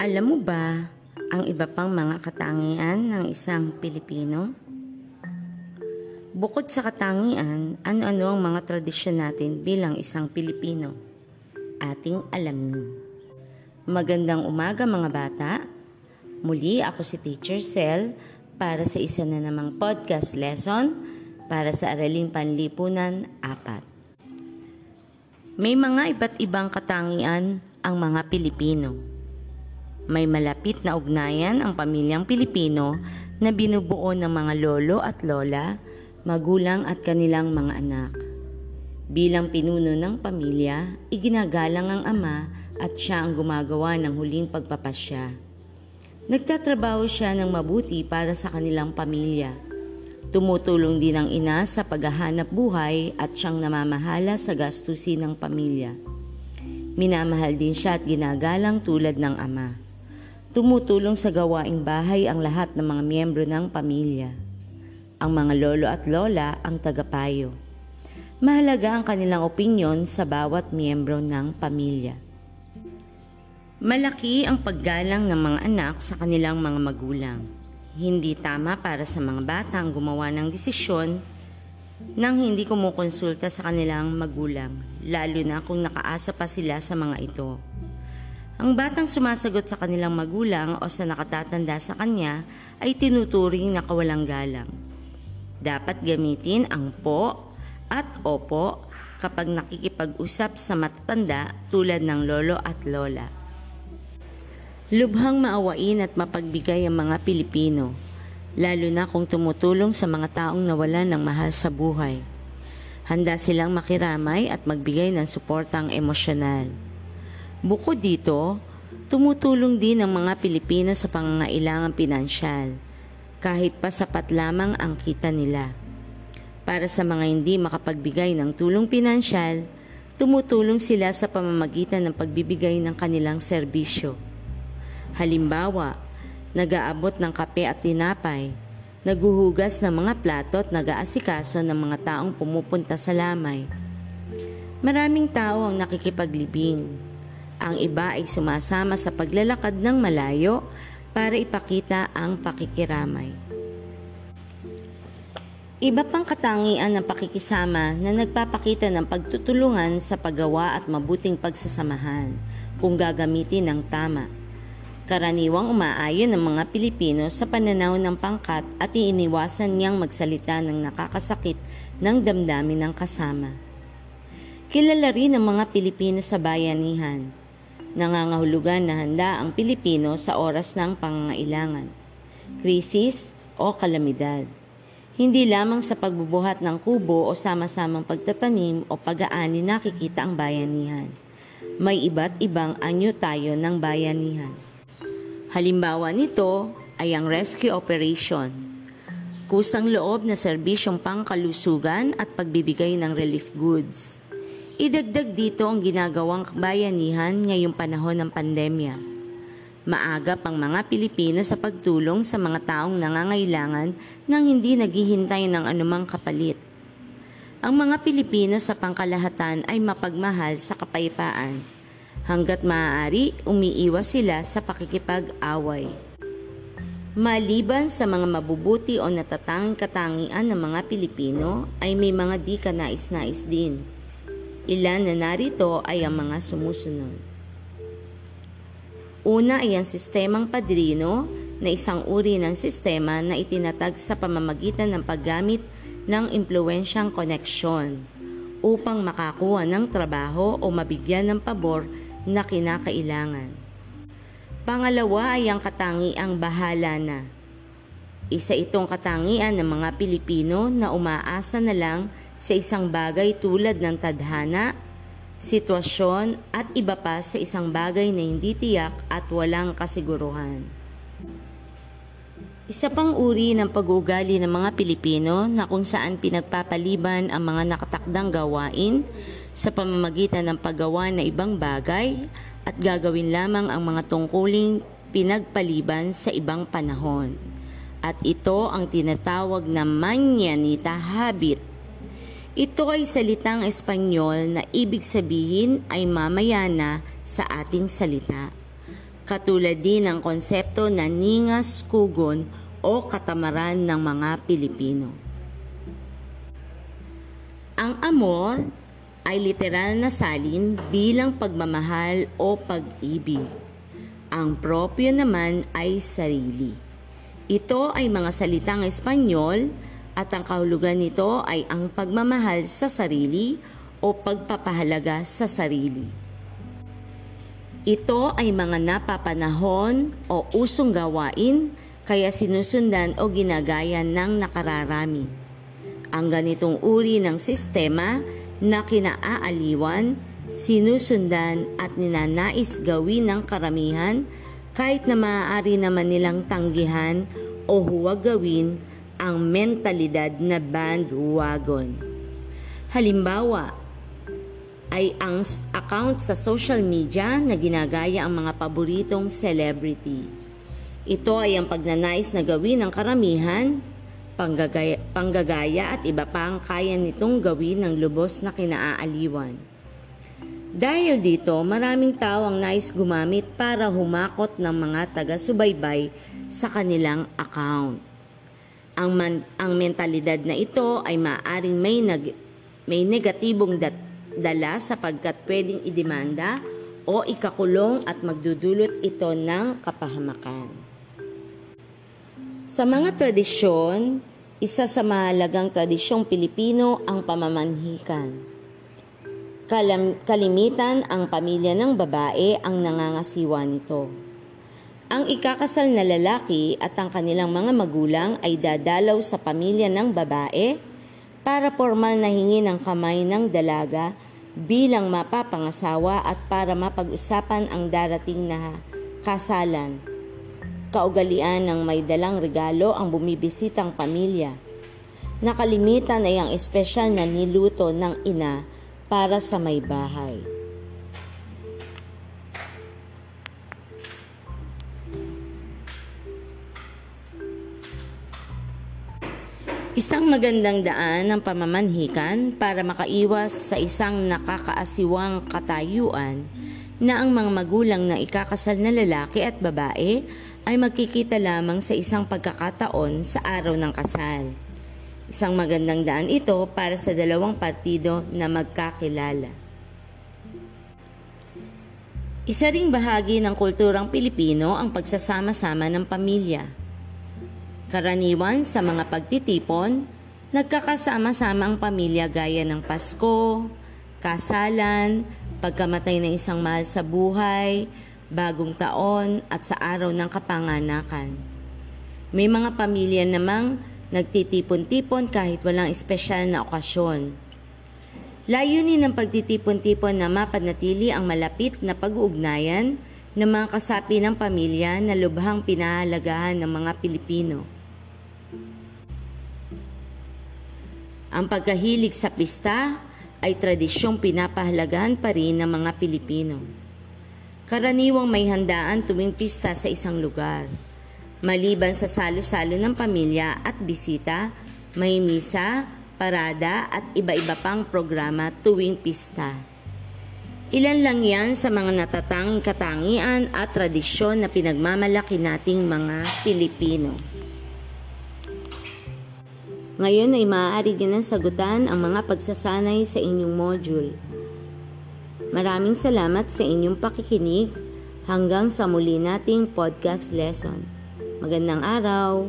Alam mo ba ang iba pang mga katangian ng isang Pilipino? Bukod sa katangian, ano-ano ang mga tradisyon natin bilang isang Pilipino? Ating alamin. Magandang umaga mga bata. Muli ako si Teacher Cell para sa isa na namang podcast lesson para sa Araling Panlipunan 4. May mga iba't ibang katangian ang mga Pilipino. May malapit na ugnayan ang pamilyang Pilipino na binubuo ng mga lolo at lola, magulang at kanilang mga anak. Bilang pinuno ng pamilya, iginagalang ang ama at siya ang gumagawa ng huling pagpapasya. Nagtatrabaho siya ng mabuti para sa kanilang pamilya Tumutulong din ang ina sa paghahanap buhay at siyang namamahala sa gastusin ng pamilya. Minamahal din siya at ginagalang tulad ng ama. Tumutulong sa gawaing bahay ang lahat ng mga miyembro ng pamilya. Ang mga lolo at lola ang tagapayo. Mahalaga ang kanilang opinyon sa bawat miyembro ng pamilya. Malaki ang paggalang ng mga anak sa kanilang mga magulang hindi tama para sa mga bata ang gumawa ng desisyon nang hindi kumukonsulta sa kanilang magulang, lalo na kung nakaasa pa sila sa mga ito. Ang batang sumasagot sa kanilang magulang o sa nakatatanda sa kanya ay tinuturing na kawalang galang. Dapat gamitin ang po at opo kapag nakikipag-usap sa matatanda tulad ng lolo at lola. Lubhang maawain at mapagbigay ang mga Pilipino, lalo na kung tumutulong sa mga taong nawalan ng mahal sa buhay. Handa silang makiramay at magbigay ng suportang emosyonal. Bukod dito, tumutulong din ang mga Pilipino sa pangangailangan pinansyal, kahit pa sapat lamang ang kita nila. Para sa mga hindi makapagbigay ng tulong pinansyal, tumutulong sila sa pamamagitan ng pagbibigay ng kanilang serbisyo Halimbawa, nag-aabot ng kape at tinapay, naguhugas ng mga plato at nag-aasikaso ng mga taong pumupunta sa lamay. Maraming tao ang nakikipaglibing. Ang iba ay sumasama sa paglalakad ng malayo para ipakita ang pakikiramay. Iba pang katangian ng pakikisama na nagpapakita ng pagtutulungan sa paggawa at mabuting pagsasamahan kung gagamitin ng tama. Karaniwang umaayon ng mga Pilipino sa pananaw ng pangkat at iiniwasan niyang magsalita ng nakakasakit ng damdamin ng kasama. Kilala rin ang mga Pilipino sa bayanihan. Nangangahulugan na handa ang Pilipino sa oras ng pangangailangan, krisis o kalamidad. Hindi lamang sa pagbubuhat ng kubo o sama-samang pagtatanim o pag-aani nakikita ang bayanihan. May iba't ibang anyo tayo ng bayanihan. Halimbawa nito ay ang rescue operation, kusang loob na serbisyong pangkalusugan at pagbibigay ng relief goods. Idagdag dito ang ginagawang bayanihan ngayong panahon ng pandemya. Maagap ang mga Pilipino sa pagtulong sa mga taong nangangailangan nang hindi naghihintay ng anumang kapalit. Ang mga Pilipino sa pangkalahatan ay mapagmahal sa kapayapaan Hanggat maaari, umiiwas sila sa pakikipag-away. Maliban sa mga mabubuti o natatanging katangian ng mga Pilipino, ay may mga di kanais-nais din. Ilan na narito ay ang mga sumusunod. Una ay ang sistemang padrino na isang uri ng sistema na itinatag sa pamamagitan ng paggamit ng impluensyang koneksyon upang makakuha ng trabaho o mabigyan ng pabor na kinakailangan. Pangalawa ay ang katangiang bahala na. Isa itong katangian ng mga Pilipino na umaasa na lang sa isang bagay tulad ng tadhana, sitwasyon at iba pa sa isang bagay na hindi tiyak at walang kasiguruhan. Isa pang uri ng pag-uugali ng mga Pilipino na kung saan pinagpapaliban ang mga nakatakdang gawain sa pamamagitan ng paggawa ng ibang bagay at gagawin lamang ang mga tungkuling pinagpaliban sa ibang panahon. At ito ang tinatawag na manyanita habit. Ito ay salitang Espanyol na ibig sabihin ay mamayana sa ating salita. katulad din ng konsepto na ningas kugon o katamaran ng mga Pilipino. Ang amor ay literal na salin bilang pagmamahal o pag-ibig. Ang propyo naman ay sarili. Ito ay mga salitang Espanyol at ang kahulugan nito ay ang pagmamahal sa sarili o pagpapahalaga sa sarili. Ito ay mga napapanahon o usong gawain kaya sinusundan o ginagaya ng nakararami. Ang ganitong uri ng sistema na kinaaaliwan, sinusundan at ninanais gawin ng karamihan kahit na maaari naman nilang tanggihan o huwag gawin ang mentalidad na bandwagon. Halimbawa, ay ang account sa social media na ginagaya ang mga paboritong celebrity. Ito ay ang pagnanais na gawin ng karamihan, panggagaya, panggagaya at iba pa ang kaya nitong gawin ng lubos na kinaaaliwan. Dahil dito, maraming tao ang nais gumamit para humakot ng mga taga-subaybay sa kanilang account. Ang, man, ang mentalidad na ito ay maaaring may, nag, may negatibong dat, dala sapagkat pwedeng idemanda o ikakulong at magdudulot ito ng kapahamakan. Sa mga tradisyon, isa sa mahalagang tradisyong Pilipino ang pamamanhikan. Kalam, kalimitan ang pamilya ng babae ang nangangasiwa nito. Ang ikakasal na lalaki at ang kanilang mga magulang ay dadalaw sa pamilya ng babae para formal na hingi ng kamay ng dalaga bilang mapapangasawa at para mapag-usapan ang darating na kasalan. Kaugalian ng may dalang regalo ang bumibisitang pamilya. Nakalimitan ay ang espesyal na niluto ng ina para sa may bahay. Isang magandang daan ng pamamanhikan para makaiwas sa isang nakakaasiwang katayuan na ang mga magulang na ikakasal na lalaki at babae ay magkikita lamang sa isang pagkakataon sa araw ng kasal. Isang magandang daan ito para sa dalawang partido na magkakilala. Isa ring bahagi ng kulturang Pilipino ang pagsasama-sama ng pamilya. Karaniwan sa mga pagtitipon, nagkakasama-sama ang pamilya gaya ng Pasko, kasalan, pagkamatay ng isang mahal sa buhay, bagong taon at sa araw ng kapanganakan. May mga pamilya namang Nagtitipon-tipon kahit walang espesyal na okasyon. Layunin ng pagtitipon-tipon na mapanatili ang malapit na pag-uugnayan ng mga kasapi ng pamilya na lubhang pinahalagahan ng mga Pilipino. Ang pagkahilig sa pista ay tradisyong pinapahalagahan pa rin ng mga Pilipino. Karaniwang may handaan tuwing pista sa isang lugar. Maliban sa salo-salo ng pamilya at bisita, may misa, parada at iba-iba pang programa tuwing pista. Ilan lang yan sa mga natatanging katangian at tradisyon na pinagmamalaki nating mga Pilipino. Ngayon ay maaari nyo ng sagutan ang mga pagsasanay sa inyong module. Maraming salamat sa inyong pakikinig hanggang sa muli nating podcast lesson. Magandang araw!